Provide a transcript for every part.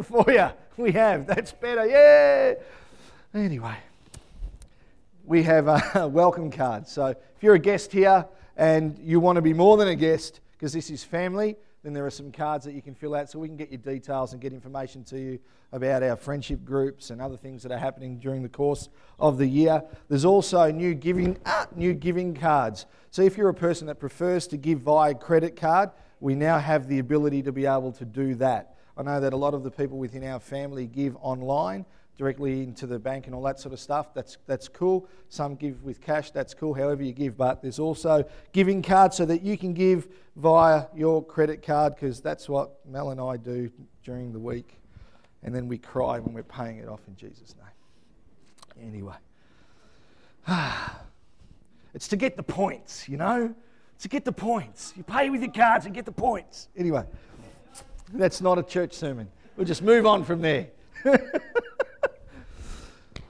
the foyer. We have. That's better. Yeah. Anyway, we have a welcome card. So if you're a guest here and you want to be more than a guest, because this is family, then there are some cards that you can fill out so we can get your details and get information to you about our friendship groups and other things that are happening during the course of the year. There's also new giving, ah, new giving cards. So if you're a person that prefers to give via credit card, we now have the ability to be able to do that. I know that a lot of the people within our family give online directly into the bank and all that sort of stuff. That's, that's cool. Some give with cash, that's cool, however you give. But there's also giving cards so that you can give via your credit card because that's what Mel and I do during the week. And then we cry when we're paying it off in Jesus' name. Anyway. It's to get the points, you know? To get the points. You pay with your cards and get the points. Anyway, that's not a church sermon. We'll just move on from there.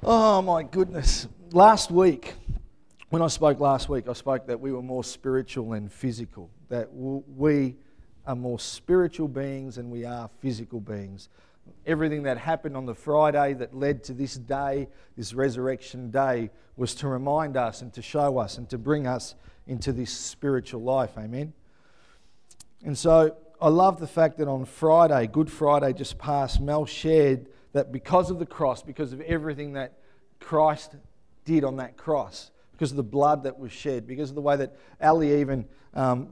oh, my goodness. Last week, when I spoke last week, I spoke that we were more spiritual than physical, that we are more spiritual beings than we are physical beings. Everything that happened on the Friday that led to this day, this resurrection day, was to remind us and to show us and to bring us into this spiritual life. Amen. And so I love the fact that on Friday, Good Friday just passed, Mel shared that because of the cross, because of everything that Christ did on that cross, because of the blood that was shed, because of the way that Ali even um,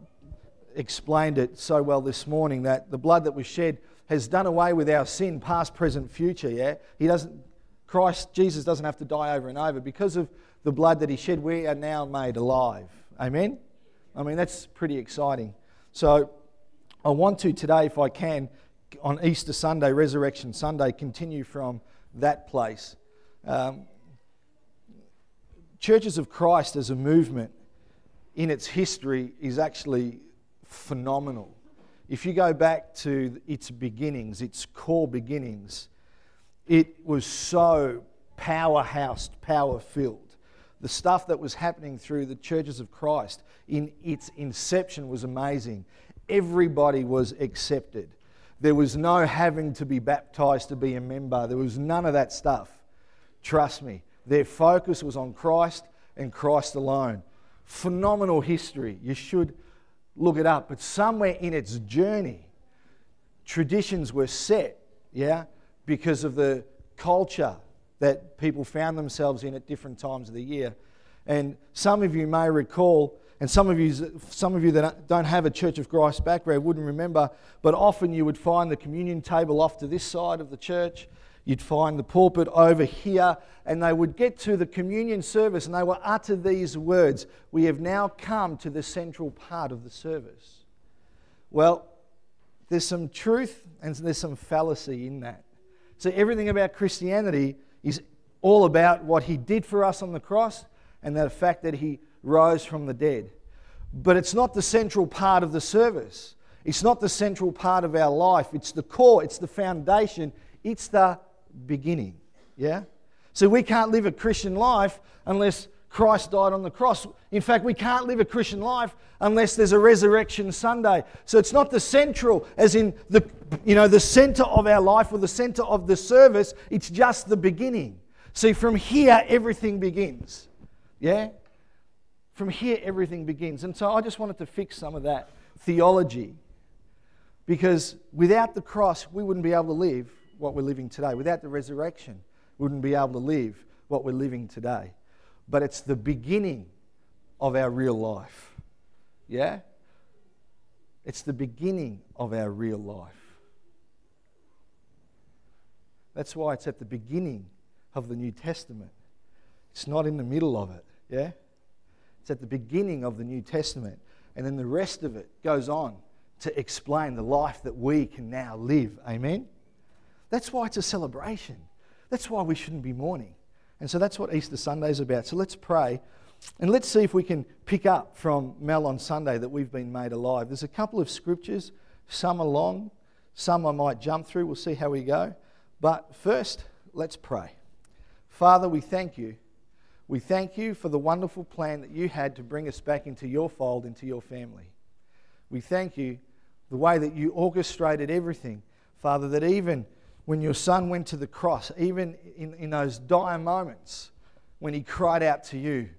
explained it so well this morning, that the blood that was shed has done away with our sin, past, present, future. Yeah, He doesn't. Christ, Jesus doesn't have to die over and over because of the blood that He shed. We are now made alive. Amen. I mean that's pretty exciting. So I want to today, if I can, on Easter Sunday, Resurrection Sunday, continue from that place. Um, Churches of Christ as a movement in its history is actually phenomenal. If you go back to its beginnings, its core beginnings, it was so powerhouse, power filled. The stuff that was happening through the churches of Christ in its inception was amazing everybody was accepted. There was no having to be baptized to be a member, there was none of that stuff. Trust me, their focus was on Christ and Christ alone. Phenomenal history. You should look it up. But somewhere in its journey, traditions were set, yeah, because of the culture that people found themselves in at different times of the year. And some of you may recall and some of you, some of you that don't have a Church of Christ background wouldn't remember, but often you would find the communion table off to this side of the church. You'd find the pulpit over here, and they would get to the communion service and they would utter these words We have now come to the central part of the service. Well, there's some truth and there's some fallacy in that. So, everything about Christianity is all about what he did for us on the cross and the fact that he rose from the dead. But it's not the central part of the service. It's not the central part of our life. It's the core, it's the foundation, it's the beginning. Yeah? So we can't live a Christian life unless Christ died on the cross. In fact, we can't live a Christian life unless there's a resurrection Sunday. So it's not the central, as in the you know the center of our life or the center of the service. It's just the beginning. See, from here everything begins. Yeah. From here, everything begins. And so I just wanted to fix some of that theology because without the cross, we wouldn't be able to live what we're living today. Without the resurrection, we wouldn't be able to live what we're living today. But it's the beginning of our real life. Yeah? It's the beginning of our real life. That's why it's at the beginning of the New Testament. It's not in the middle of it. Yeah? It's at the beginning of the New Testament. And then the rest of it goes on to explain the life that we can now live. Amen? That's why it's a celebration. That's why we shouldn't be mourning. And so that's what Easter Sunday is about. So let's pray and let's see if we can pick up from Mel on Sunday that we've been made alive. There's a couple of scriptures, some are long, some I might jump through. We'll see how we go. But first, let's pray. Father, we thank you we thank you for the wonderful plan that you had to bring us back into your fold, into your family. We thank you the way that you orchestrated everything, Father, that even when your son went to the cross, even in, in those dire moments when he cried out to you,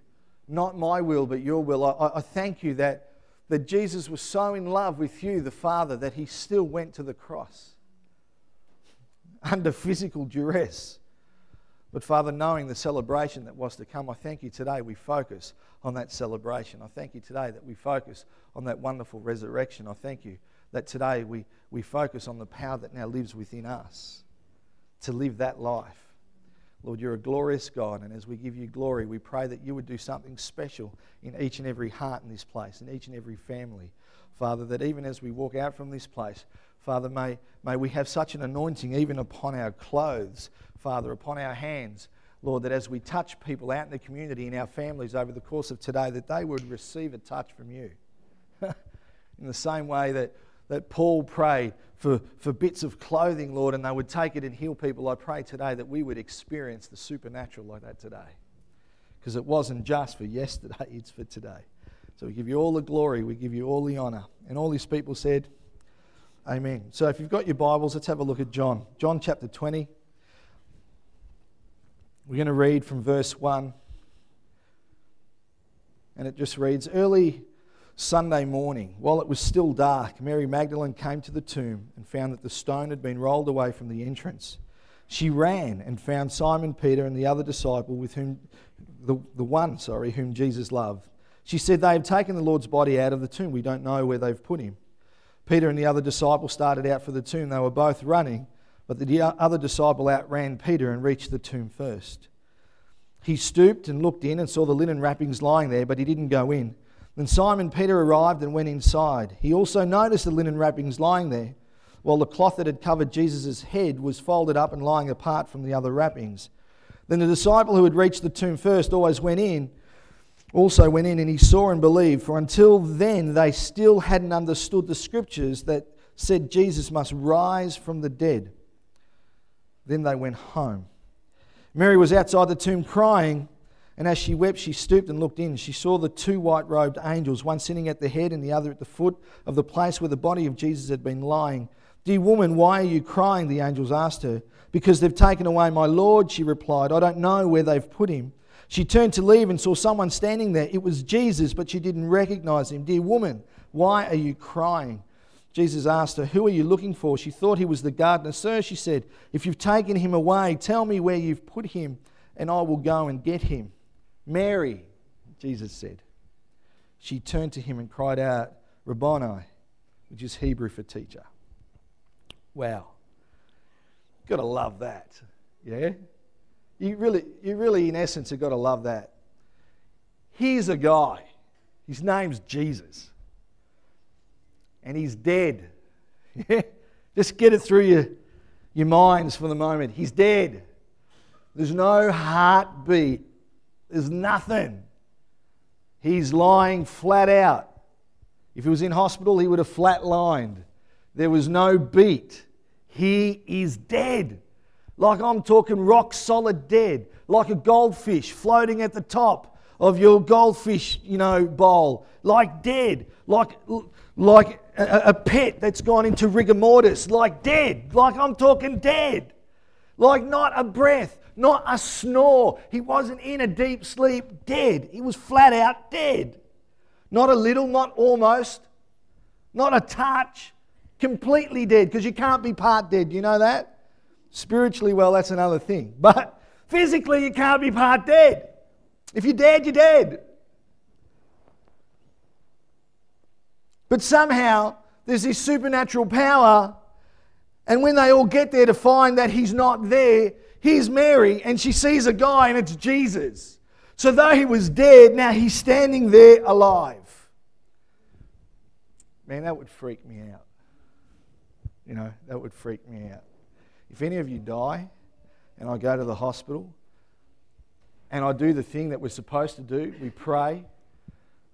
Not my will, but your will, I, I thank you that, that Jesus was so in love with you, the Father, that he still went to the cross under physical duress. But Father, knowing the celebration that was to come, I thank you today we focus on that celebration. I thank you today that we focus on that wonderful resurrection. I thank you that today we, we focus on the power that now lives within us to live that life. Lord, you're a glorious God, and as we give you glory, we pray that you would do something special in each and every heart in this place, in each and every family. Father, that even as we walk out from this place, Father, may, may we have such an anointing even upon our clothes, Father, upon our hands, Lord, that as we touch people out in the community, in our families over the course of today, that they would receive a touch from you. in the same way that that Paul prayed for, for bits of clothing, Lord, and they would take it and heal people. I pray today that we would experience the supernatural like that today. Because it wasn't just for yesterday, it's for today. So we give you all the glory, we give you all the honor. And all these people said, Amen. So if you've got your Bibles, let's have a look at John. John chapter 20. We're going to read from verse 1. And it just reads Early Sunday morning, while it was still dark, Mary Magdalene came to the tomb and found that the stone had been rolled away from the entrance. She ran and found Simon Peter and the other disciple with whom the, the one, sorry, whom Jesus loved. She said, They have taken the Lord's body out of the tomb. We don't know where they've put him. Peter and the other disciple started out for the tomb. They were both running, but the other disciple outran Peter and reached the tomb first. He stooped and looked in and saw the linen wrappings lying there, but he didn't go in. Then Simon Peter arrived and went inside. He also noticed the linen wrappings lying there, while the cloth that had covered Jesus' head was folded up and lying apart from the other wrappings. Then the disciple who had reached the tomb first always went in, also went in, and he saw and believed. For until then they still hadn't understood the scriptures that said Jesus must rise from the dead. Then they went home. Mary was outside the tomb crying. And as she wept, she stooped and looked in. She saw the two white robed angels, one sitting at the head and the other at the foot of the place where the body of Jesus had been lying. Dear woman, why are you crying? The angels asked her. Because they've taken away my Lord, she replied. I don't know where they've put him. She turned to leave and saw someone standing there. It was Jesus, but she didn't recognize him. Dear woman, why are you crying? Jesus asked her, Who are you looking for? She thought he was the gardener. Sir, she said, If you've taken him away, tell me where you've put him, and I will go and get him. Mary, Jesus said. She turned to him and cried out, Rabboni, which is Hebrew for teacher. Wow. Got to love that. Yeah? You really, you really, in essence, have got to love that. Here's a guy. His name's Jesus. And he's dead. Just get it through your, your minds for the moment. He's dead. There's no heartbeat there's nothing. He's lying flat out. If he was in hospital, he would have flatlined. There was no beat. He is dead. Like I'm talking rock solid dead, like a goldfish floating at the top of your goldfish, you know, bowl, like dead, like like a, a pet that's gone into rigor mortis, like dead, like I'm talking dead, like not a breath, not a snore. He wasn't in a deep sleep, dead. He was flat out dead. Not a little, not almost, not a touch, completely dead, because you can't be part dead. You know that? Spiritually, well, that's another thing. But physically, you can't be part dead. If you're dead, you're dead. But somehow, there's this supernatural power, and when they all get there to find that he's not there, Here's Mary, and she sees a guy, and it's Jesus. So, though he was dead, now he's standing there alive. Man, that would freak me out. You know, that would freak me out. If any of you die and I go to the hospital and I do the thing that we're supposed to do, we pray,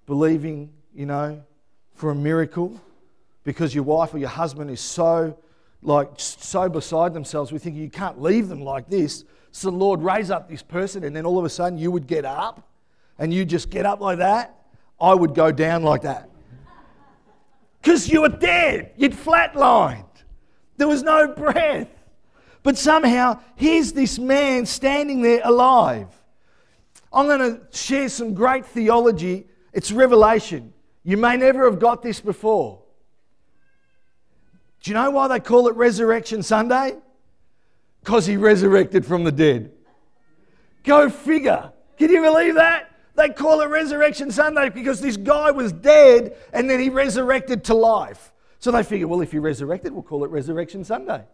believing, you know, for a miracle because your wife or your husband is so like so beside themselves, we think you can't leave them like this. So Lord raise up this person, and then all of a sudden you would get up, and you just get up like that. I would go down like that. Because you were dead. You'd flatlined. There was no breath. But somehow, here's this man standing there alive. I'm going to share some great theology. It's revelation. You may never have got this before. Do you know why they call it Resurrection Sunday? Because he resurrected from the dead. Go figure. Can you believe that? They call it Resurrection Sunday because this guy was dead and then he resurrected to life. So they figure, well, if he resurrected, we'll call it Resurrection Sunday.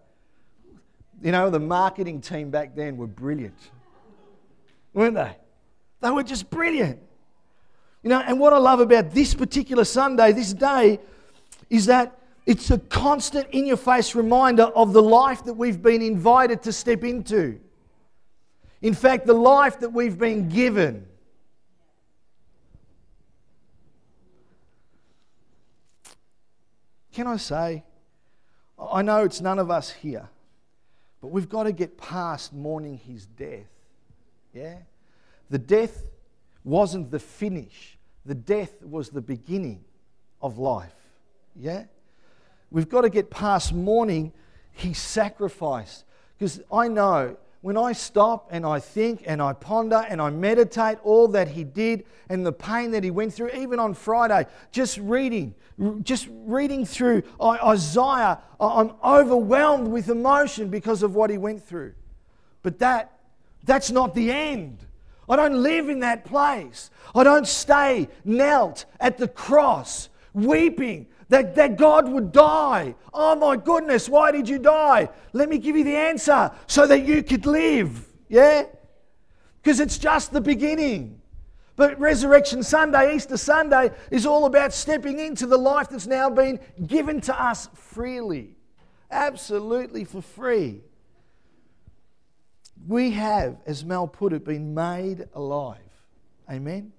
You know, the marketing team back then were brilliant, weren't they? They were just brilliant. You know, and what I love about this particular Sunday, this day, is that it's a constant in your face reminder of the life that we've been invited to step into. In fact, the life that we've been given. Can I say, I know it's none of us here, but we've got to get past mourning his death. Yeah? The death wasn't the finish, the death was the beginning of life. Yeah? We've got to get past mourning his sacrifice. Because I know when I stop and I think and I ponder and I meditate all that he did and the pain that he went through, even on Friday, just reading, just reading through Isaiah, I'm overwhelmed with emotion because of what he went through. But that, that's not the end. I don't live in that place. I don't stay knelt at the cross, weeping that, that God would die. Oh my goodness, why did you die? Let me give you the answer so that you could live. Yeah? Because it's just the beginning. But Resurrection Sunday, Easter Sunday, is all about stepping into the life that's now been given to us freely. Absolutely for free. We have, as Mel put it, been made alive. Amen?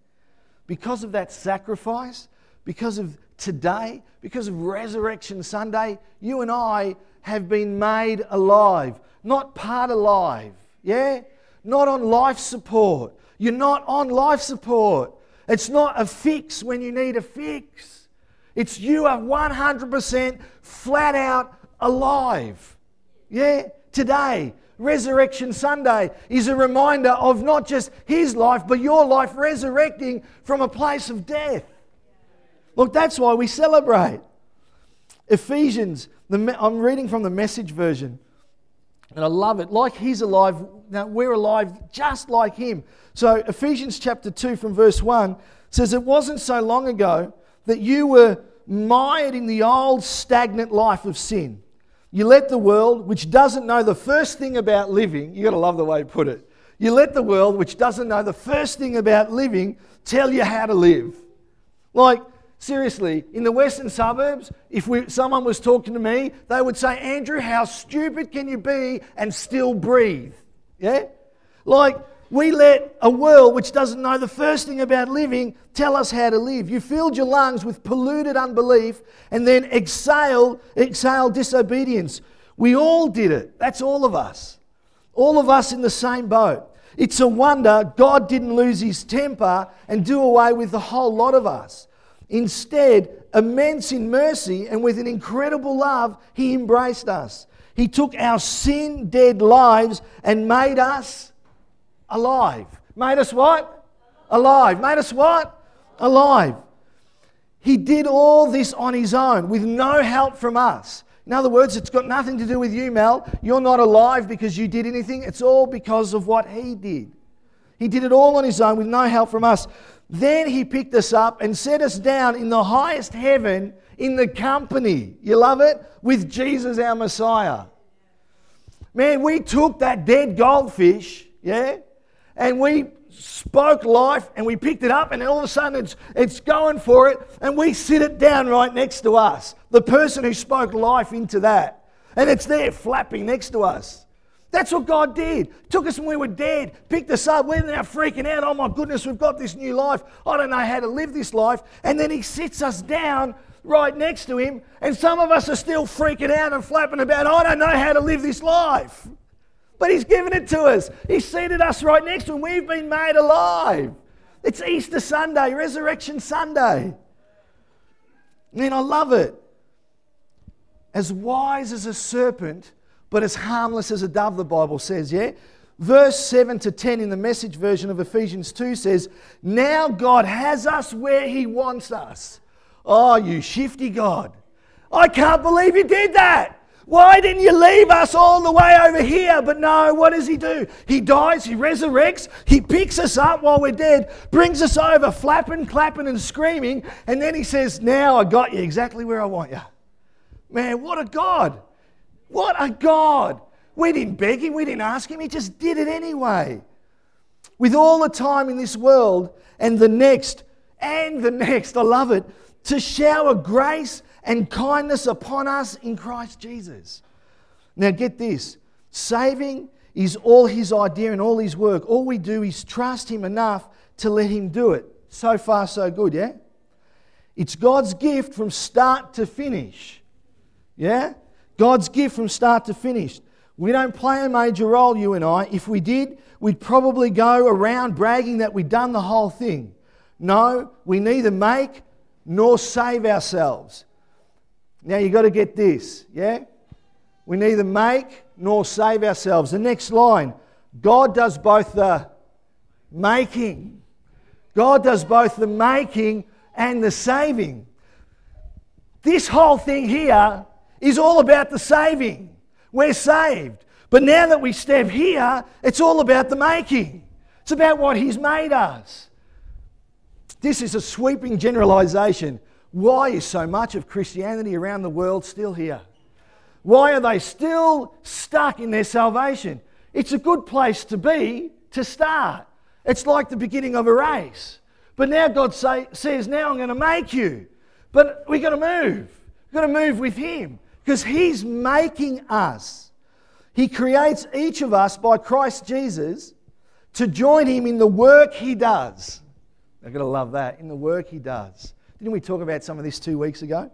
Because of that sacrifice, because of today, because of Resurrection Sunday, you and I have been made alive, not part alive. Yeah? Not on life support. You're not on life support. It's not a fix when you need a fix. It's you are 100% flat out alive. Yeah? Today, Resurrection Sunday is a reminder of not just his life, but your life resurrecting from a place of death. Look, that's why we celebrate. Ephesians, the, I'm reading from the message version, and I love it. Like he's alive, now we're alive just like him. So, Ephesians chapter 2 from verse 1 says, It wasn't so long ago that you were mired in the old stagnant life of sin. You let the world, which doesn't know the first thing about living, you got to love the way he put it. You let the world, which doesn't know the first thing about living, tell you how to live. Like, Seriously, in the western suburbs, if we, someone was talking to me, they would say, Andrew, how stupid can you be and still breathe? Yeah? Like, we let a world which doesn't know the first thing about living tell us how to live. You filled your lungs with polluted unbelief and then exhale, exhale disobedience. We all did it. That's all of us. All of us in the same boat. It's a wonder God didn't lose his temper and do away with the whole lot of us. Instead, immense in mercy and with an incredible love, He embraced us. He took our sin dead lives and made us alive. Made us what? Alive. Made us what? Alive. He did all this on His own with no help from us. In other words, it's got nothing to do with you, Mel. You're not alive because you did anything. It's all because of what He did. He did it all on His own with no help from us. Then he picked us up and set us down in the highest heaven in the company, you love it? With Jesus, our Messiah. Man, we took that dead goldfish, yeah, and we spoke life and we picked it up, and all of a sudden it's, it's going for it, and we sit it down right next to us. The person who spoke life into that. And it's there flapping next to us. That's what God did. Took us when we were dead, picked us up. We're now freaking out. Oh my goodness, we've got this new life. I don't know how to live this life. And then He sits us down right next to Him. And some of us are still freaking out and flapping about, I don't know how to live this life. But He's given it to us. He's seated us right next to Him. We've been made alive. It's Easter Sunday, Resurrection Sunday. Man, I love it. As wise as a serpent, but as harmless as a dove, the Bible says, yeah? Verse 7 to 10 in the message version of Ephesians 2 says, Now God has us where He wants us. Oh, you shifty God. I can't believe you did that. Why didn't you leave us all the way over here? But no, what does he do? He dies, he resurrects, he picks us up while we're dead, brings us over, flapping, clapping, and screaming, and then he says, Now I got you exactly where I want you. Man, what a God! What a God! We didn't beg him, we didn't ask him, he just did it anyway. With all the time in this world and the next, and the next, I love it, to shower grace and kindness upon us in Christ Jesus. Now, get this saving is all his idea and all his work. All we do is trust him enough to let him do it. So far, so good, yeah? It's God's gift from start to finish. Yeah? God's gift from start to finish. We don't play a major role, you and I. If we did, we'd probably go around bragging that we'd done the whole thing. No, we neither make nor save ourselves. Now you've got to get this, yeah? We neither make nor save ourselves. The next line God does both the making. God does both the making and the saving. This whole thing here is all about the saving. We're saved. But now that we step here, it's all about the making. It's about what He's made us. This is a sweeping generalization. Why is so much of Christianity around the world still here? Why are they still stuck in their salvation? It's a good place to be to start. It's like the beginning of a race. But now God say, says, Now I'm going to make you. But we've got to move. We've got to move with Him because He's making us. He creates each of us by Christ Jesus to join Him in the work He does. I've got to love that, in the work He does. Didn't we talk about some of this two weeks ago?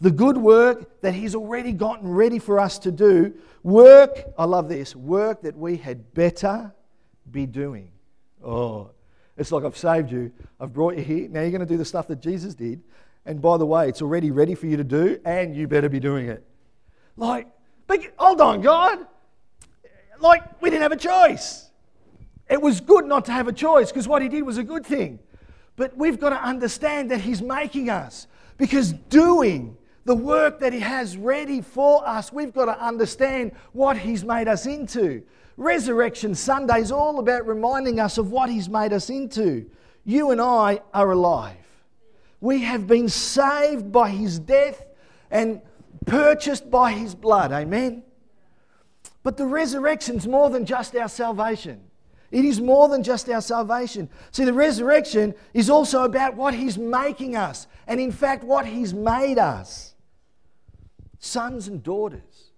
The good work that He's already gotten ready for us to do. Work, I love this, work that we had better be doing. Oh, it's like I've saved you, I've brought you here. Now you're going to do the stuff that Jesus did. And by the way, it's already ready for you to do, and you better be doing it. Like, but hold on, God. Like, we didn't have a choice. It was good not to have a choice because what He did was a good thing. But we've got to understand that He's making us because doing the work that He has ready for us, we've got to understand what He's made us into. Resurrection Sunday is all about reminding us of what He's made us into. You and I are alive. We have been saved by His death and purchased by His blood. Amen. But the resurrection's more than just our salvation. It is more than just our salvation. See, the resurrection is also about what He's making us, and in fact, what He's made us sons and daughters.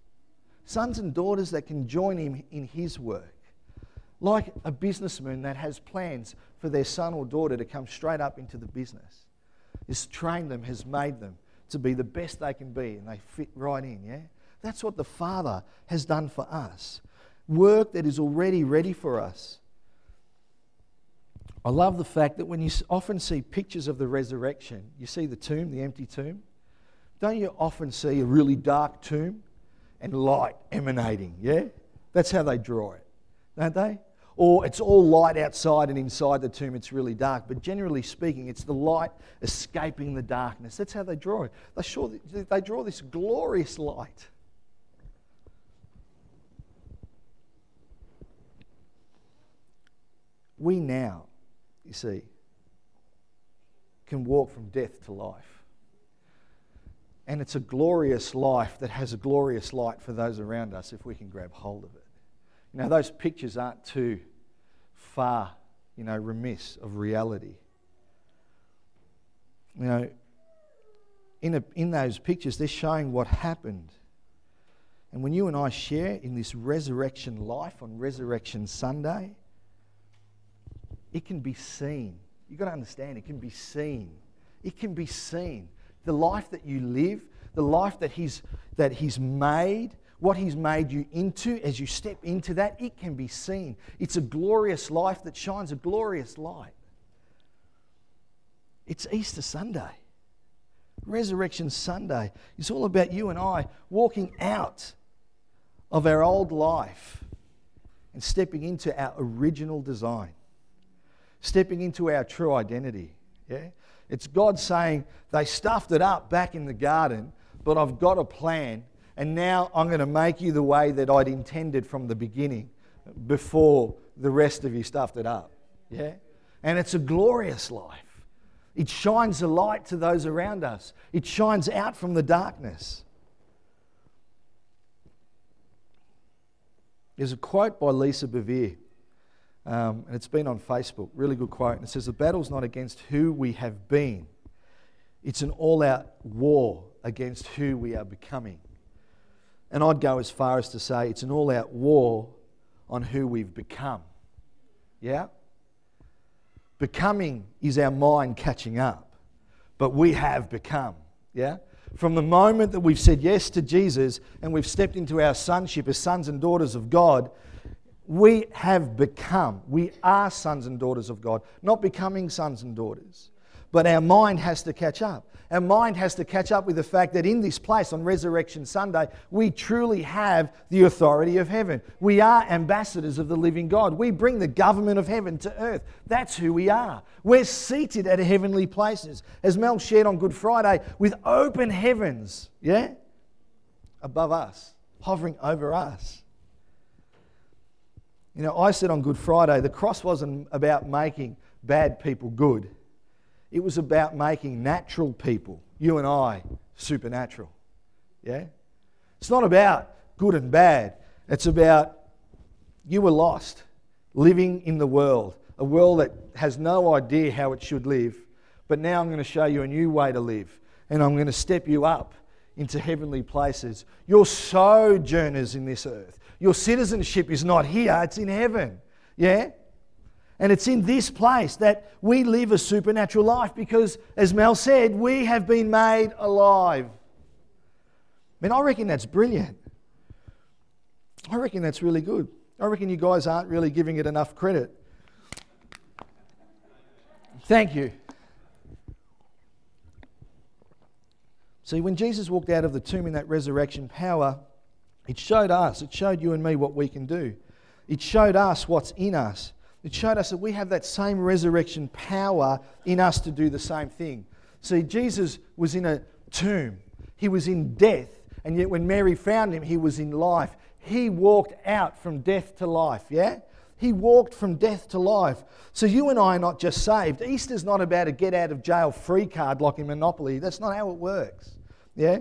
Sons and daughters that can join Him in His work. Like a businessman that has plans for their son or daughter to come straight up into the business. Has trained them, has made them to be the best they can be, and they fit right in, yeah? That's what the Father has done for us. Work that is already ready for us. I love the fact that when you often see pictures of the resurrection, you see the tomb, the empty tomb. Don't you often see a really dark tomb and light emanating? Yeah? That's how they draw it, don't they? Or it's all light outside and inside the tomb it's really dark. But generally speaking, it's the light escaping the darkness. That's how they draw it. They, show, they draw this glorious light. We now you see, can walk from death to life. And it's a glorious life that has a glorious light for those around us if we can grab hold of it. You know, those pictures aren't too far, you know, remiss of reality. You know, in, a, in those pictures, they're showing what happened. And when you and I share in this resurrection life on Resurrection Sunday, it can be seen. You've got to understand, it can be seen. It can be seen. The life that you live, the life that He's, that he's made, what He's made you into, as you step into that, it can be seen. It's a glorious life that shines a glorious light. It's Easter Sunday. Resurrection Sunday. It's all about you and I walking out of our old life and stepping into our original design, stepping into our true identity. Yeah? It's God saying, they stuffed it up back in the garden, but I've got a plan, and now I'm going to make you the way that I'd intended from the beginning before the rest of you stuffed it up. Yeah? And it's a glorious life. It shines a light to those around us, it shines out from the darkness. There's a quote by Lisa Bevere, um, and it's been on Facebook. Really good quote. And it says, The battle's not against who we have been, it's an all out war against who we are becoming. And I'd go as far as to say it's an all out war on who we've become. Yeah? Becoming is our mind catching up, but we have become. Yeah? From the moment that we've said yes to Jesus and we've stepped into our sonship as sons and daughters of God, we have become. We are sons and daughters of God, not becoming sons and daughters. But our mind has to catch up. Our mind has to catch up with the fact that in this place on Resurrection Sunday, we truly have the authority of heaven. We are ambassadors of the living God. We bring the government of heaven to earth. That's who we are. We're seated at heavenly places. As Mel shared on Good Friday, with open heavens, yeah? Above us, hovering over us. You know, I said on Good Friday, the cross wasn't about making bad people good it was about making natural people, you and I, supernatural. Yeah? It's not about good and bad. It's about you were lost, living in the world, a world that has no idea how it should live. But now I'm going to show you a new way to live, and I'm going to step you up into heavenly places. You're sojourners in this earth. Your citizenship is not here, it's in heaven. Yeah? And it's in this place that we live a supernatural life because, as Mel said, we have been made alive. I mean, I reckon that's brilliant. I reckon that's really good. I reckon you guys aren't really giving it enough credit. Thank you. See, when Jesus walked out of the tomb in that resurrection power, it showed us, it showed you and me what we can do. It showed us what's in us. It showed us that we have that same resurrection power in us to do the same thing. See, Jesus was in a tomb, he was in death, and yet when Mary found him, he was in life. He walked out from death to life, yeah? He walked from death to life. So you and I are not just saved. Easter's not about a get out of jail free card like in Monopoly. That's not how it works. Yeah?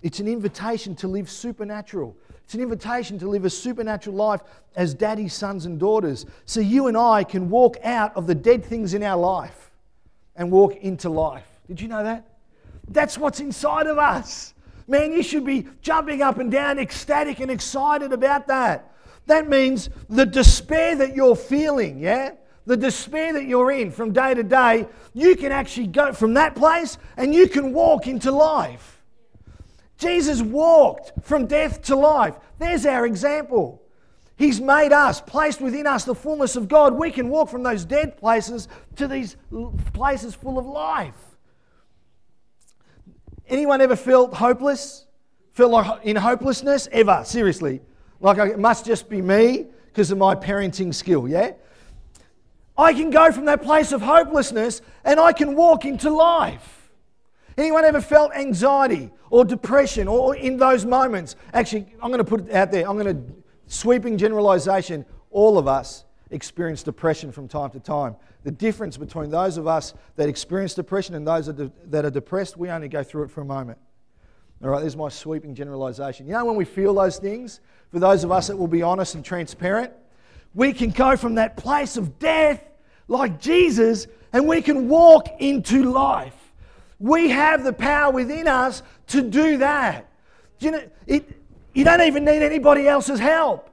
It's an invitation to live supernatural. It's an invitation to live a supernatural life as daddy's sons and daughters. So you and I can walk out of the dead things in our life and walk into life. Did you know that? That's what's inside of us. Man, you should be jumping up and down, ecstatic and excited about that. That means the despair that you're feeling, yeah? The despair that you're in from day to day, you can actually go from that place and you can walk into life. Jesus walked from death to life. There's our example. He's made us, placed within us the fullness of God. We can walk from those dead places to these places full of life. Anyone ever felt hopeless? Felt like in hopelessness? Ever? Seriously. Like it must just be me because of my parenting skill, yeah? I can go from that place of hopelessness and I can walk into life. Anyone ever felt anxiety or depression or in those moments? Actually, I'm going to put it out there. I'm going to sweeping generalization. All of us experience depression from time to time. The difference between those of us that experience depression and those that are depressed, we only go through it for a moment. All right, there's my sweeping generalization. You know, when we feel those things, for those of us that will be honest and transparent, we can go from that place of death like Jesus and we can walk into life. We have the power within us to do that. You, know, it, you don't even need anybody else's help.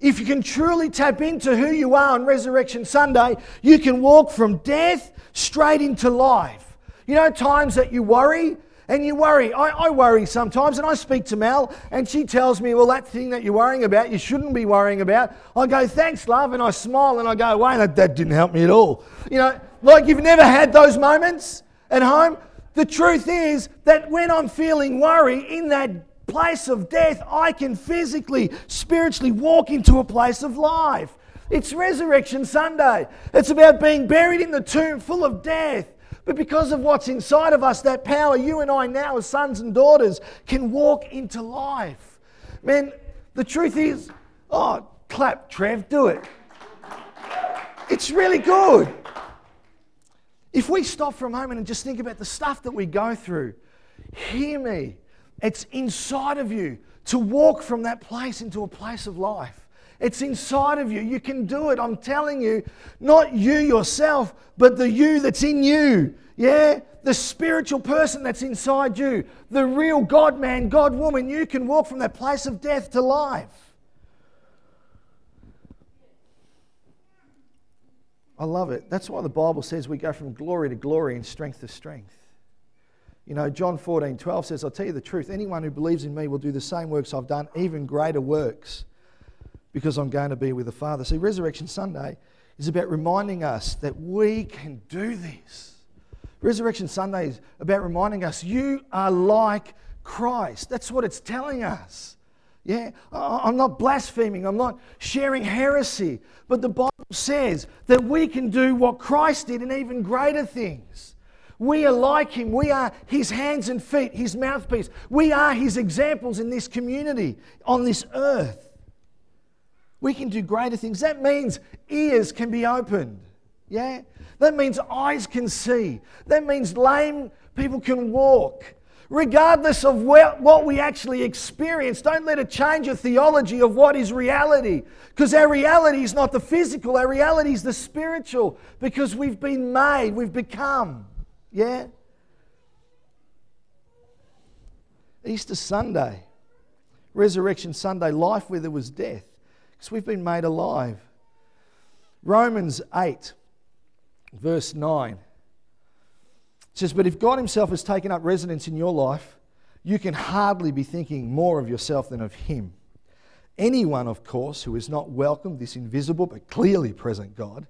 If you can truly tap into who you are on Resurrection Sunday, you can walk from death straight into life. You know, times that you worry, and you worry. I, I, worry sometimes, and I speak to Mel, and she tells me, Well, that thing that you're worrying about, you shouldn't be worrying about. I go, Thanks, love, and I smile and I go, Wait, that, that didn't help me at all. You know, like you've never had those moments at home. The truth is that when I'm feeling worry in that place of death, I can physically, spiritually walk into a place of life. It's Resurrection Sunday. It's about being buried in the tomb full of death. But because of what's inside of us, that power, you and I now, as sons and daughters, can walk into life. Man, the truth is, oh, clap, Trev, do it. It's really good. If we stop for a moment and just think about the stuff that we go through, hear me. It's inside of you to walk from that place into a place of life. It's inside of you. You can do it. I'm telling you, not you yourself, but the you that's in you. Yeah? The spiritual person that's inside you, the real God man, God woman, you can walk from that place of death to life. I love it. That's why the Bible says we go from glory to glory and strength to strength. You know, John 14, 12 says, I'll tell you the truth, anyone who believes in me will do the same works I've done, even greater works because I'm going to be with the Father. See, Resurrection Sunday is about reminding us that we can do this. Resurrection Sunday is about reminding us you are like Christ. That's what it's telling us. Yeah, I'm not blaspheming, I'm not sharing heresy, but the Bible says that we can do what Christ did and even greater things. We are like him. We are his hands and feet, his mouthpiece. We are his examples in this community, on this earth. We can do greater things. That means ears can be opened. Yeah? That means eyes can see. That means lame people can walk. Regardless of what we actually experience, don't let it change your theology of what is reality. Because our reality is not the physical, our reality is the spiritual. Because we've been made, we've become. Yeah? Easter Sunday, Resurrection Sunday, life where there was death. Because we've been made alive. Romans 8, verse 9 says, But if God Himself has taken up residence in your life, you can hardly be thinking more of yourself than of Him. Anyone, of course, who has not welcomed this invisible but clearly present God,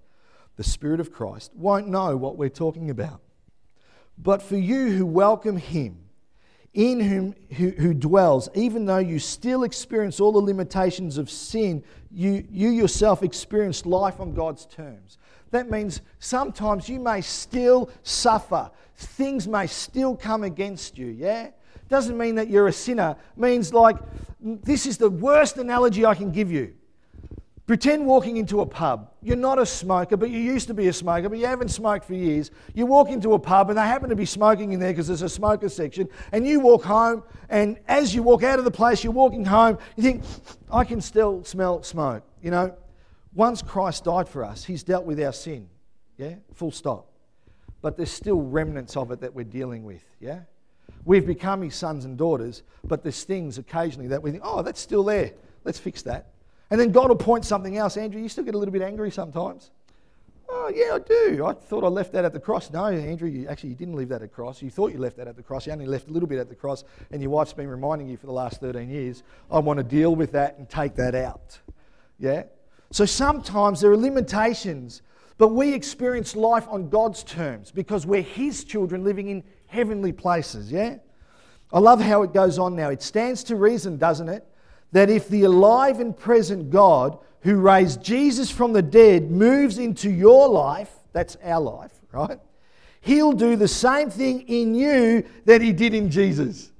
the Spirit of Christ, won't know what we're talking about. But for you who welcome Him, in whom who, who, dwells, even though you still experience all the limitations of sin, you, you yourself experience life on God's terms. That means sometimes you may still suffer. Things may still come against you, yeah? Doesn't mean that you're a sinner. Means like this is the worst analogy I can give you. Pretend walking into a pub. You're not a smoker, but you used to be a smoker, but you haven't smoked for years. You walk into a pub and they happen to be smoking in there because there's a smoker section, and you walk home, and as you walk out of the place, you're walking home, you think, I can still smell smoke. You know, once Christ died for us, He's dealt with our sin. Yeah? Full stop. But there's still remnants of it that we're dealing with. Yeah? We've become His sons and daughters, but there's things occasionally that we think, oh, that's still there. Let's fix that. And then God will point something else. Andrew, you still get a little bit angry sometimes. Oh, yeah, I do. I thought I left that at the cross. No, Andrew, you, actually, you didn't leave that at the cross. You thought you left that at the cross. You only left a little bit at the cross, and your wife's been reminding you for the last 13 years, I want to deal with that and take that out. Yeah? So sometimes there are limitations, but we experience life on God's terms because we're His children living in heavenly places. Yeah? I love how it goes on now. It stands to reason, doesn't it? that if the alive and present God who raised Jesus from the dead moves into your life, that's our life, right? He'll do the same thing in you that he did in Jesus.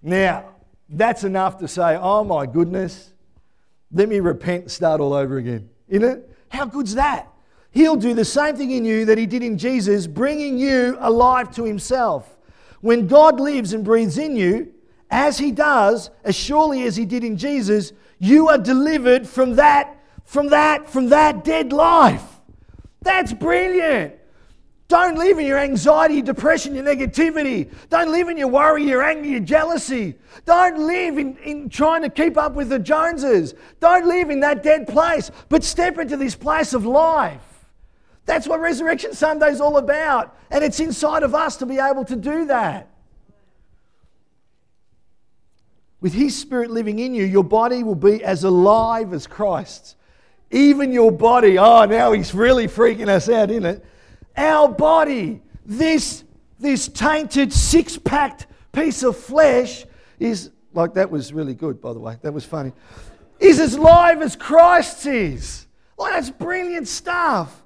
Now, that's enough to say, oh my goodness, let me repent and start all over again. You know? How good's that? He'll do the same thing in you that he did in Jesus, bringing you alive to himself. When God lives and breathes in you, as he does, as surely as he did in Jesus, you are delivered from that, from that, from that dead life. That's brilliant. Don't live in your anxiety, depression, your negativity. Don't live in your worry, your anger, your jealousy. Don't live in, in trying to keep up with the Joneses. Don't live in that dead place, but step into this place of life. That's what Resurrection Sunday is all about. And it's inside of us to be able to do that. With His Spirit living in you, your body will be as alive as Christ's. Even your body, oh, now He's really freaking us out, isn't it? Our body, this, this tainted, six packed piece of flesh, is Like, that was really good, by the way. That was funny. Is as live as Christ is. Like, that's brilliant stuff.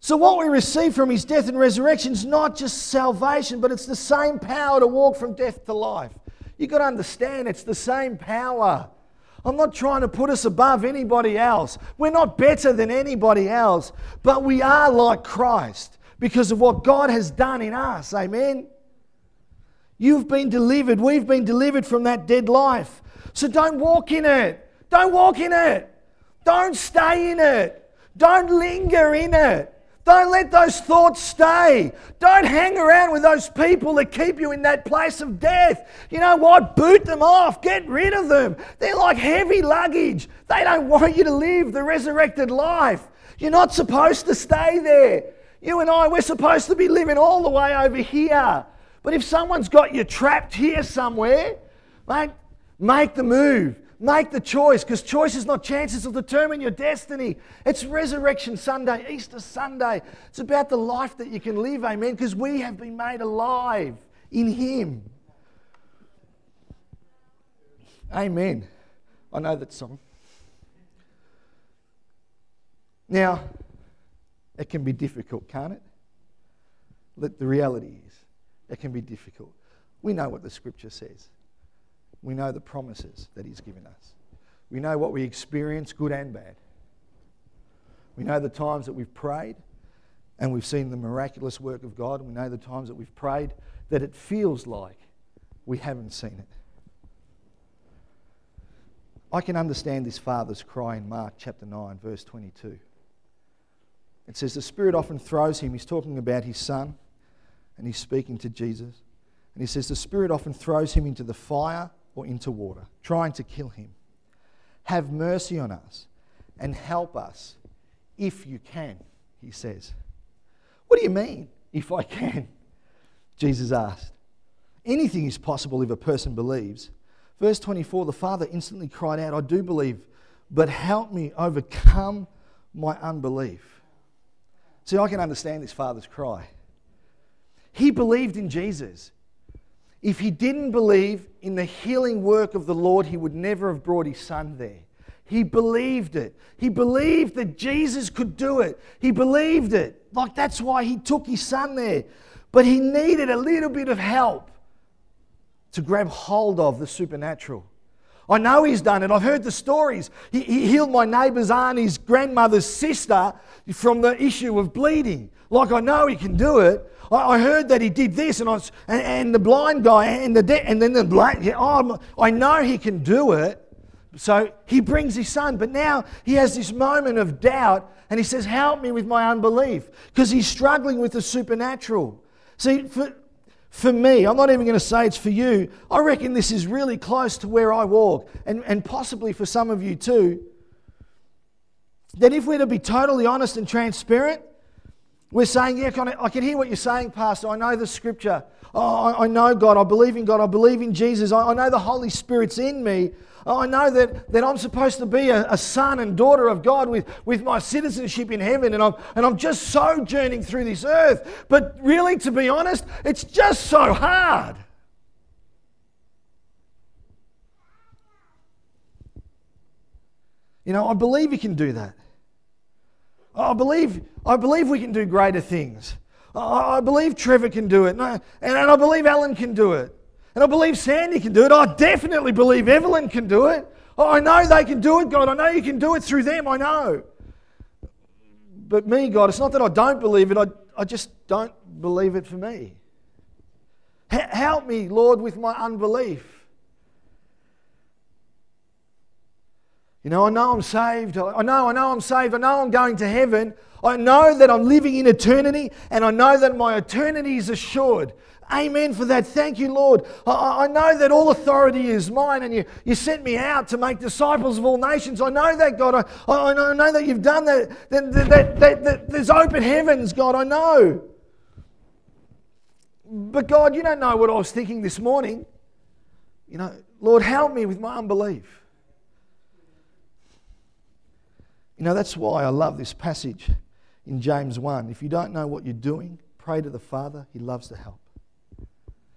So, what we receive from his death and resurrection is not just salvation, but it's the same power to walk from death to life. You've got to understand it's the same power. I'm not trying to put us above anybody else. We're not better than anybody else, but we are like Christ because of what God has done in us. Amen. You've been delivered. We've been delivered from that dead life. So don't walk in it. Don't walk in it. Don't stay in it. Don't linger in it. Don't let those thoughts stay. Don't hang around with those people that keep you in that place of death. You know what? Boot them off. Get rid of them. They're like heavy luggage. They don't want you to live the resurrected life. You're not supposed to stay there. You and I, we're supposed to be living all the way over here. But if someone's got you trapped here somewhere, mate, make the move. Make the choice because choice is not chances will determine your destiny. It's Resurrection Sunday, Easter Sunday. It's about the life that you can live, amen, because we have been made alive in Him. Amen. I know that song. Now, it can be difficult, can't it? But the reality is, it can be difficult. We know what the scripture says. We know the promises that He's given us. We know what we experience, good and bad. We know the times that we've prayed and we've seen the miraculous work of God. We know the times that we've prayed that it feels like we haven't seen it. I can understand this father's cry in Mark chapter 9, verse 22. It says, The Spirit often throws him. He's talking about his son, and he's speaking to Jesus. And he says, The Spirit often throws him into the fire or into water, trying to kill him. Have mercy on us and help us if you can, he says. What do you mean, if I can? Jesus asked. Anything is possible if a person believes. Verse 24 the father instantly cried out, I do believe, but help me overcome my unbelief. See, I can understand this father's cry. He believed in Jesus. If he didn't believe in the healing work of the Lord, he would never have brought his son there. He believed it. He believed that Jesus could do it. He believed it. Like that's why he took his son there. But he needed a little bit of help to grab hold of the supernatural. I know he's done it. I've heard the stories. He, he healed my neighbour's auntie's grandmother's sister from the issue of bleeding. Like I know he can do it. I, heard that he did this, and, I was, and, and the blind guy, and, the de- and then the blind, oh, I know he can do it. So he brings his son, but now he has this moment of doubt, and he says, Help me with my unbelief, because he's struggling with the supernatural. See, for, for me, I'm not even going to say it's for you, I reckon this is really close to where I walk, and, and possibly for some of you too. That if we're to be totally honest and transparent, we're saying, yeah, I can hear what you're saying, Pastor. I know the scripture. Oh, I know God. I believe in God. I believe in Jesus. I know the Holy Spirit's in me. I know that, that I'm supposed to be a, a, son and daughter of God with, with my citizenship in heaven, and I'm, and I'm just sojourning through this earth. But really, to be honest, it's just so hard. You know, I believe you can do that. I believe, I believe we can do greater things. I, I believe Trevor can do it. And I, and I believe Alan can do it. And I believe Sandy can do it. I definitely believe Evelyn can do it. I know they can do it, God. I know you can do it through them. I know. But me, God, it's not that I don't believe it, I, I just don't believe it for me. H- help me, Lord, with my unbelief. You know, I know I'm saved. I know, I know I'm saved. I know I'm going to heaven. I know that I'm living in eternity, and I know that my eternity is assured. Amen for that. Thank you, Lord. I, I, know that all authority is mine, and you, you sent me out to make disciples of all nations. I know that, God. I, I, I know that you've done that that, that, that, that. There's open heavens, God. I know. But, God, you don't know what I was thinking this morning. You know, Lord, help me with my unbelief. You know, that's why I love this passage in James 1. If you don't know what you're doing, pray to the Father. He loves to help.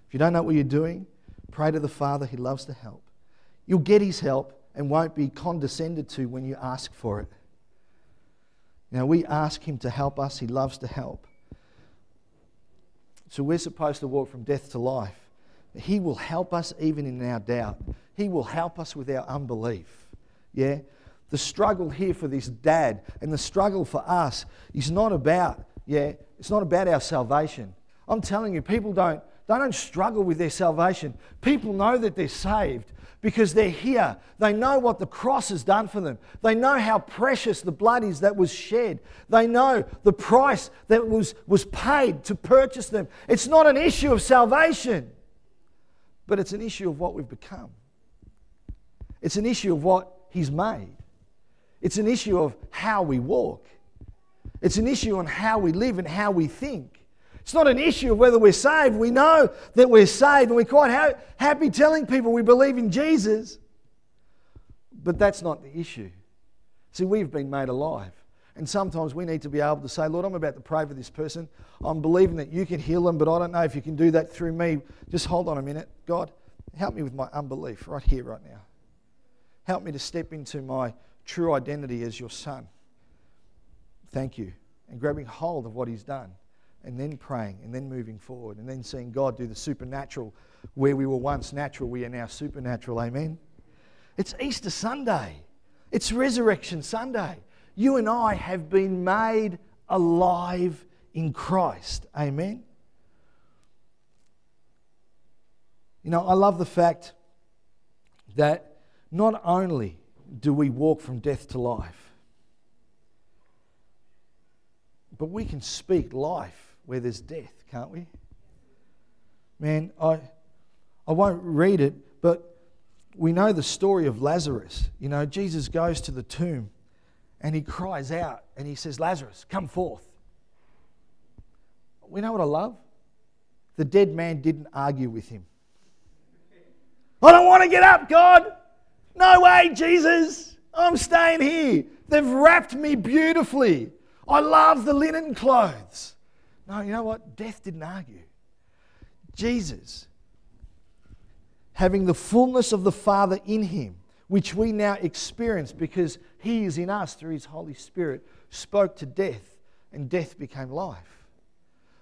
If you don't know what you're doing, Pray to the Father, He loves to help. You'll get His help and won't be condescended to when you ask for it. Now, we ask Him to help us, He loves to help. So we're supposed to walk from death to life. He will help us even in our doubt. He will help us with our unbelief. Yeah? The struggle here for this dad and the struggle for us is not about, yeah, it's not about our salvation. I'm telling you, people don't, they don't struggle with their salvation. People know that they're saved because they're here. They know what the cross has done for them. They know how precious the blood is that was shed. They know the price that was, was paid to purchase them. It's not an issue of salvation, but it's an issue of what we've become. It's an issue of what He's made. It's an issue of how we walk. It's an issue on how we live and how we think. It's not an issue of whether we're saved. We know that we're saved and we're quite ha- happy telling people we believe in Jesus. But that's not the issue. See, we've been made alive. And sometimes we need to be able to say, Lord, I'm about to pray for this person. I'm believing that you can heal them, but I don't know if you can do that through me. Just hold on a minute. God, help me with my unbelief right here, right now. Help me to step into my true identity as your son. Thank you. And grabbing hold of what he's done and then praying and then moving forward and then seeing God do the supernatural where we were once natural, we are now supernatural. Amen. It's Easter Sunday, it's Resurrection Sunday. You and I have been made alive in Christ. Amen. You know, I love the fact that not only do we walk from death to life, but we can speak life where there's death, can't we? Man, I, I won't read it, but we know the story of Lazarus. You know, Jesus goes to the tomb and he cries out and he says, Lazarus, come forth. We know what I love? The dead man didn't argue with him. I don't want to get up, God. No way, Jesus. I'm staying here. They've wrapped me beautifully. I love the linen clothes. No, you know what? Death didn't argue. Jesus, having the fullness of the Father in him, which we now experience because he is in us through his Holy Spirit, spoke to death, and death became life.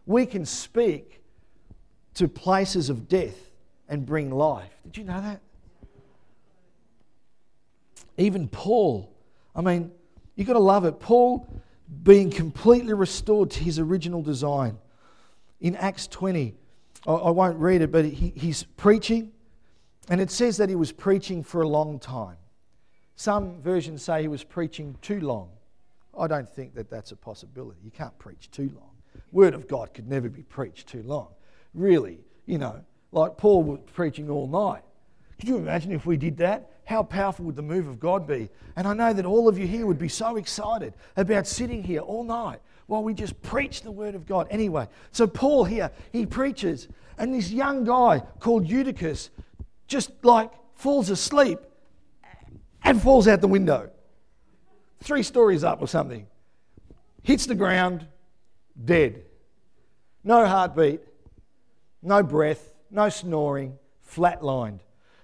We can speak to places of death and bring life. Did you know that? Even Paul, I mean, you've got to love it. Paul being completely restored to his original design. In Acts 20, I, won't read it, but he, he's preaching, and it says that he was preaching for a long time. Some versions say he was preaching too long. I don't think that that's a possibility. You can't preach too long. Word of God could never be preached too long. Really, you know, like Paul was preaching all night. Could you imagine if we did that? How powerful would the move of God be? And I know that all of you here would be so excited about sitting here all night while we just preach the word of God. Anyway, so Paul here, he preaches, and this young guy called Eutychus just like falls asleep and falls out the window. Three stories up or something. Hits the ground, dead. No heartbeat, no breath, no snoring, flatlined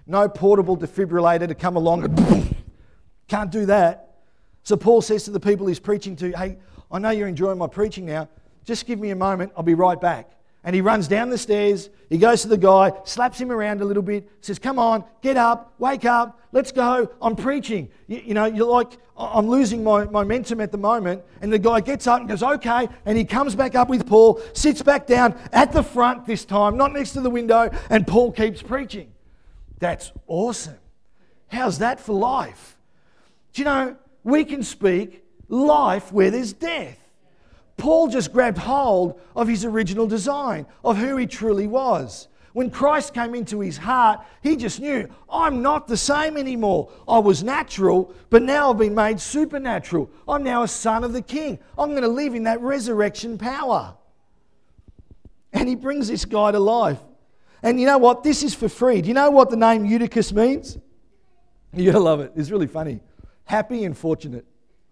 no portable defibrillator to come along and can't do that. So Paul says to the people he's preaching to, Hey, I know you're enjoying my preaching now. Just give me a moment, I'll be right back. And he runs down the stairs. He goes to the guy, slaps him around a little bit, says, Come on, get up, wake up, let's go. I'm preaching. You, you know, you're like, I'm losing my momentum at the moment. And the guy gets up and goes, Okay. And he comes back up with Paul, sits back down at the front this time, not next to the window, and Paul keeps preaching. That's awesome. How's that for life? Do you know, we can speak life where there's death. Paul just grabbed hold of his original design, of who he truly was. When Christ came into his heart, he just knew, I'm not the same anymore. I was natural, but now I've been made supernatural. I'm now a son of the king. I'm going to live in that resurrection power. And he brings this guy to life. And you know what? This is for free. Do you know what the name Eutychus means? You're going to love it. It's really funny. Happy and fortunate.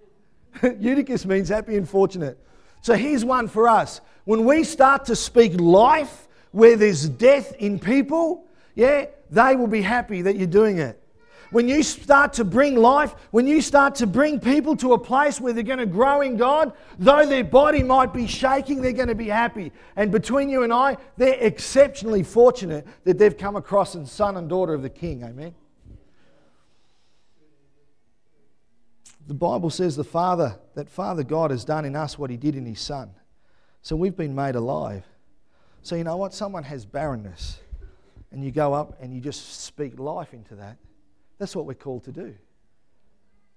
Eutychus means happy and fortunate. So here's one for us. When we start to speak life where there's death in people, yeah, they will be happy that you're doing it. When you start to bring life, when you start to bring people to a place where they're going to grow in God, though their body might be shaking, they're going to be happy. And between you and I, they're exceptionally fortunate that they've come across a son and daughter of the King. Amen. The Bible says the Father, that Father God has done in us what He did in His Son. So we've been made alive. So you know what? Someone has barrenness, and you go up and you just speak life into that. That's what we're called to do.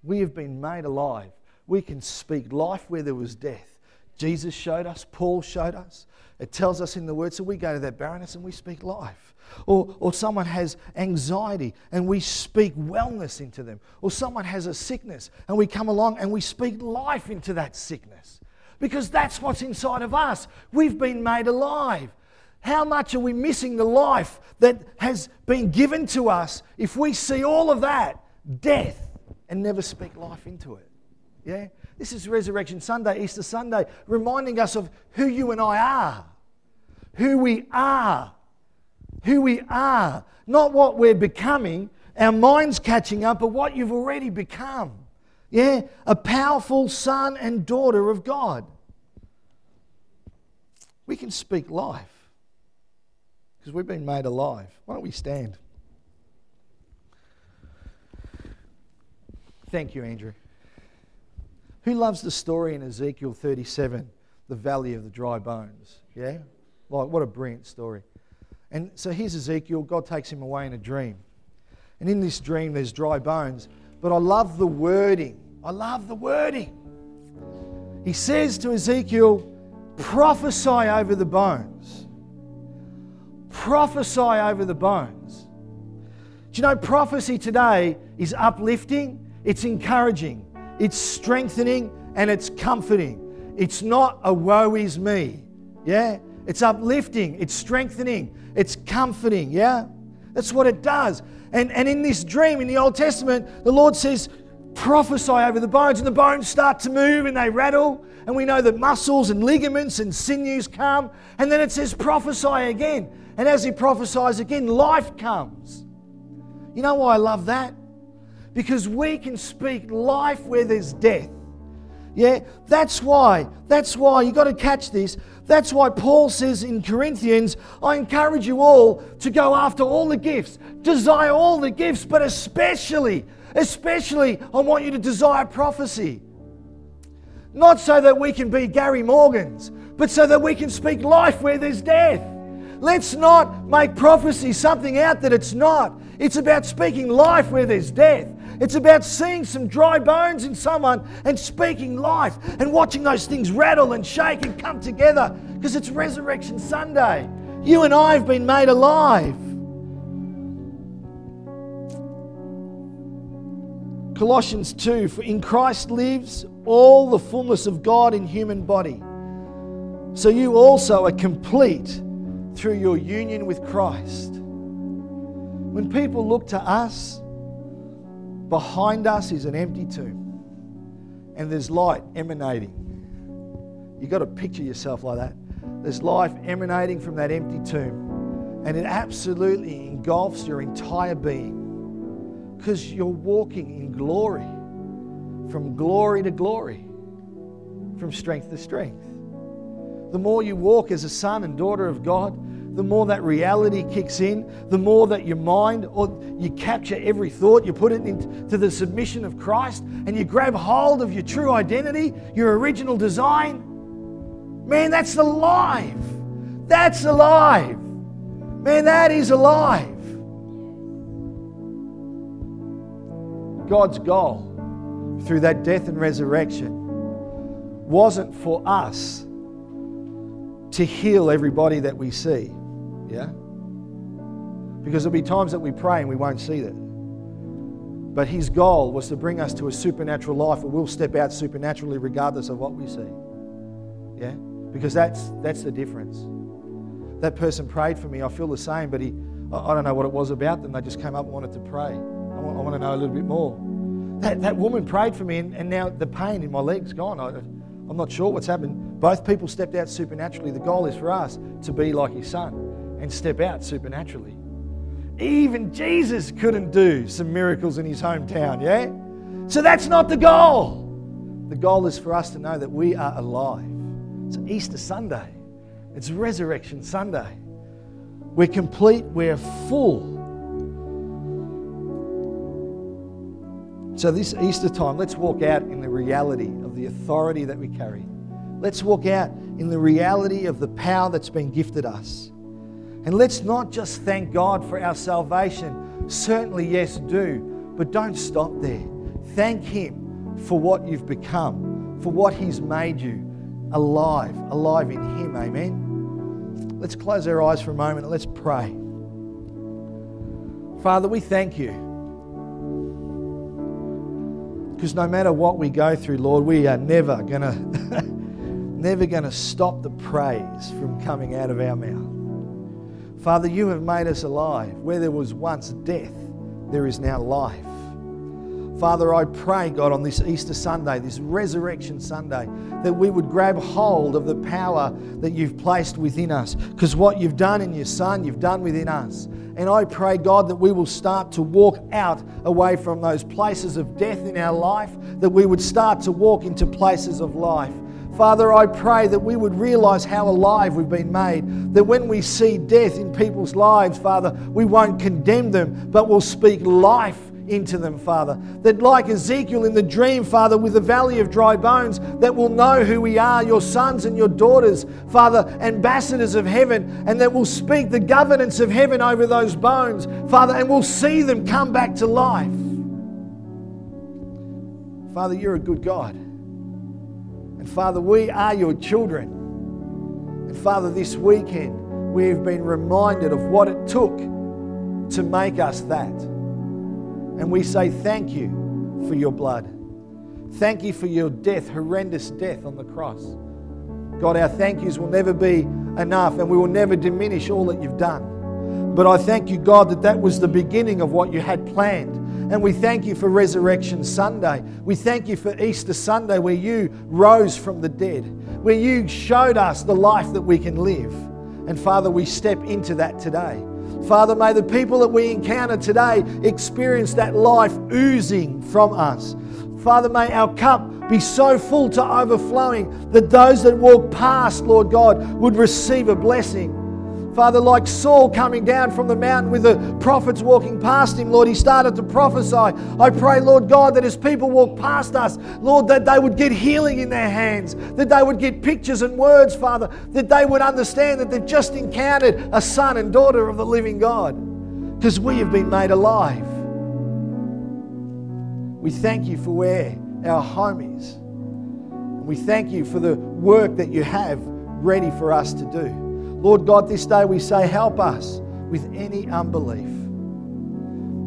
We have been made alive. We can speak life where there was death. Jesus showed us, Paul showed us. It tells us in the Word, so we go to that barrenness and we speak life. Or, or someone has anxiety and we speak wellness into them. Or someone has a sickness and we come along and we speak life into that sickness. Because that's what's inside of us. We've been made alive. How much are we missing the life that has been given to us if we see all of that death and never speak life into it? Yeah? This is Resurrection Sunday, Easter Sunday, reminding us of who you and I are. Who we are. Who we are. Not what we're becoming, our minds catching up, but what you've already become. Yeah? A powerful son and daughter of God. We can speak life because we've been made alive. Why don't we stand? Thank you, Andrew. Who loves the story in Ezekiel 37, the valley of the dry bones? Yeah? Like, what a brilliant story. And so here's Ezekiel. God takes him away in a dream. And in this dream, there's dry bones. But I love the wording. I love the wording. He says to Ezekiel, prophesy over the bones prophesy over the bones. Do you know, prophecy today is uplifting, it's encouraging, it's strengthening, and it's comforting. It's not a woe is me. Yeah? It's uplifting, it's strengthening, it's comforting. Yeah? That's what it does. And, and in this dream in the Old Testament, the Lord says, prophesy over the bones, and the bones start to move and they rattle. And we know that muscles and ligaments and sinews come. And then it says, prophesy again. And as he prophesies again, life comes. You know why I love that? Because we can speak life where there's death. Yeah, that's why. That's why. You've got to catch this. That's why Paul says in Corinthians, I encourage you all to go after all the gifts, desire all the gifts, but especially, especially, I want you to desire prophecy. Not so that we can be Gary Morgans, but so that we can speak life where there's death. Let's not make prophecy something out that it's not. It's about speaking life where there's death. It's about seeing some dry bones in someone and speaking life and watching those things rattle and shake and come together because it's Resurrection Sunday. You and I have been made alive. Colossians 2 For in Christ lives all the fullness of God in human body. So you also are complete through your union with Christ. When people look to us, behind us is an empty tomb, and there's light emanating. You've got to picture yourself like that. There's life emanating from that empty tomb, and it absolutely engulfs your entire being because you're walking in glory, from glory to glory, from strength to strength. The more you walk as a son and daughter of God, the more that reality kicks in, the more that your mind, or you capture every thought, you put it into the submission of Christ, and you grab hold of your true identity, your original design. Man, that's alive. That's alive. Man, that is alive. God's goal through that death and resurrection wasn't for us to heal everybody that we see. Yeah? Because there'll be times that we pray and we won't see that. But his goal was to bring us to a supernatural life where we'll step out supernaturally regardless of what we see. Yeah? Because that's that's the difference. That person prayed for me. I feel the same, but he I don't know what it was about them. They just came up and wanted to pray. I want, I want to know a little bit more. That, that woman prayed for me, and, and now the pain in my leg's gone. I, I'm not sure what's happened. Both people stepped out supernaturally. The goal is for us to be like his son and step out supernaturally. even Jesus couldn't do some miracles in his hometown, yeah? So that's not the goal. The goal is for us to know that we are alive. It's Easter Sunday, it's Resurrection Sunday. We're complete, we're full. So, this Easter time, let's walk out in the reality of the authority that we carry. Let's walk out in the reality of the power that's been gifted us. And let's not just thank God for our salvation. Certainly, yes, do. But don't stop there. Thank Him for what you've become, for what He's made you alive, alive in Him. Amen. Let's close our eyes for a moment and let's pray. Father, we thank you. Because no matter what we go through, Lord, we are never going to never going to stop the praise from coming out of our mouth. Father, you have made us alive. Where there was once death, there is now life. Father, I pray, God, on this Easter Sunday, this Resurrection Sunday, that we would grab hold of the power that you've placed within us. Because what you've done in your Son, you've done within us. And I pray, God, that we will start to walk out away from those places of death in our life, that we would start to walk into places of life. Father, I pray that we would realize how alive we've been made. That when we see death in people's lives, Father, we won't condemn them, but we'll speak life into them, Father. That, like Ezekiel in the dream, Father, with the valley of dry bones, that will know who we are, your sons and your daughters, Father, ambassadors of heaven, and that will speak the governance of heaven over those bones, Father, and we'll see them come back to life. Father, you're a good God. And Father, we are your children. And Father, this weekend we've been reminded of what it took to make us that. And we say thank you for your blood. Thank you for your death, horrendous death on the cross. God, our thank yous will never be enough and we will never diminish all that you've done. But I thank you, God, that that was the beginning of what you had planned and we thank you for Resurrection Sunday. We thank you for Easter Sunday, where you rose from the dead, where you showed us the life that we can live. And Father, we step into that today. Father, may the people that we encounter today experience that life oozing from us. Father, may our cup be so full to overflowing that those that walk past, Lord God, would receive a blessing. Father, like Saul coming down from the mountain with the prophets walking past him, Lord, he started to prophesy. I pray, Lord God, that as people walk past us, Lord, that they would get healing in their hands, that they would get pictures and words, Father, that they would understand that they've just encountered a son and daughter of the living God, because we have been made alive. We thank you for where our home is. And we thank you for the work that you have ready for us to do. Lord God, this day we say, help us with any unbelief.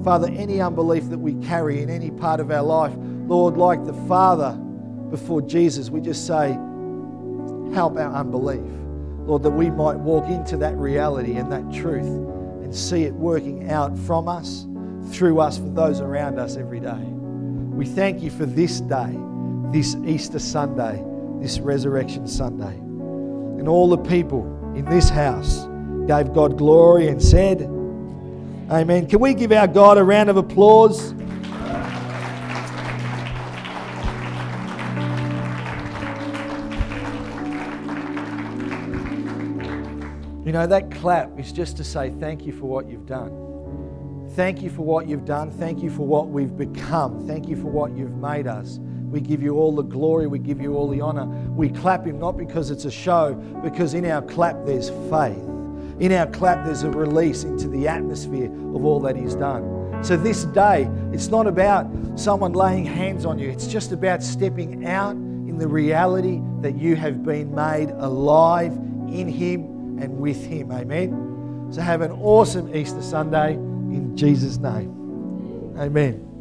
Father, any unbelief that we carry in any part of our life, Lord, like the Father before Jesus, we just say, help our unbelief. Lord, that we might walk into that reality and that truth and see it working out from us, through us, for those around us every day. We thank you for this day, this Easter Sunday, this Resurrection Sunday. And all the people in this house gave God glory and said, Amen. Can we give our God a round of applause? You know, that clap is just to say thank you for what you've done. Thank you for what you've done. Thank you for what we've become. Thank you for what you've made us. We give you all the glory. We give you all the honor. We clap Him not because it's a show, because in our clap there's faith. In our clap there's a release into the atmosphere of all that He's done. So this day, it's not about someone laying hands on you, it's just about stepping out in the reality that you have been made alive in Him and with Him. Amen. So have an awesome Easter Sunday in Jesus' name. Amen.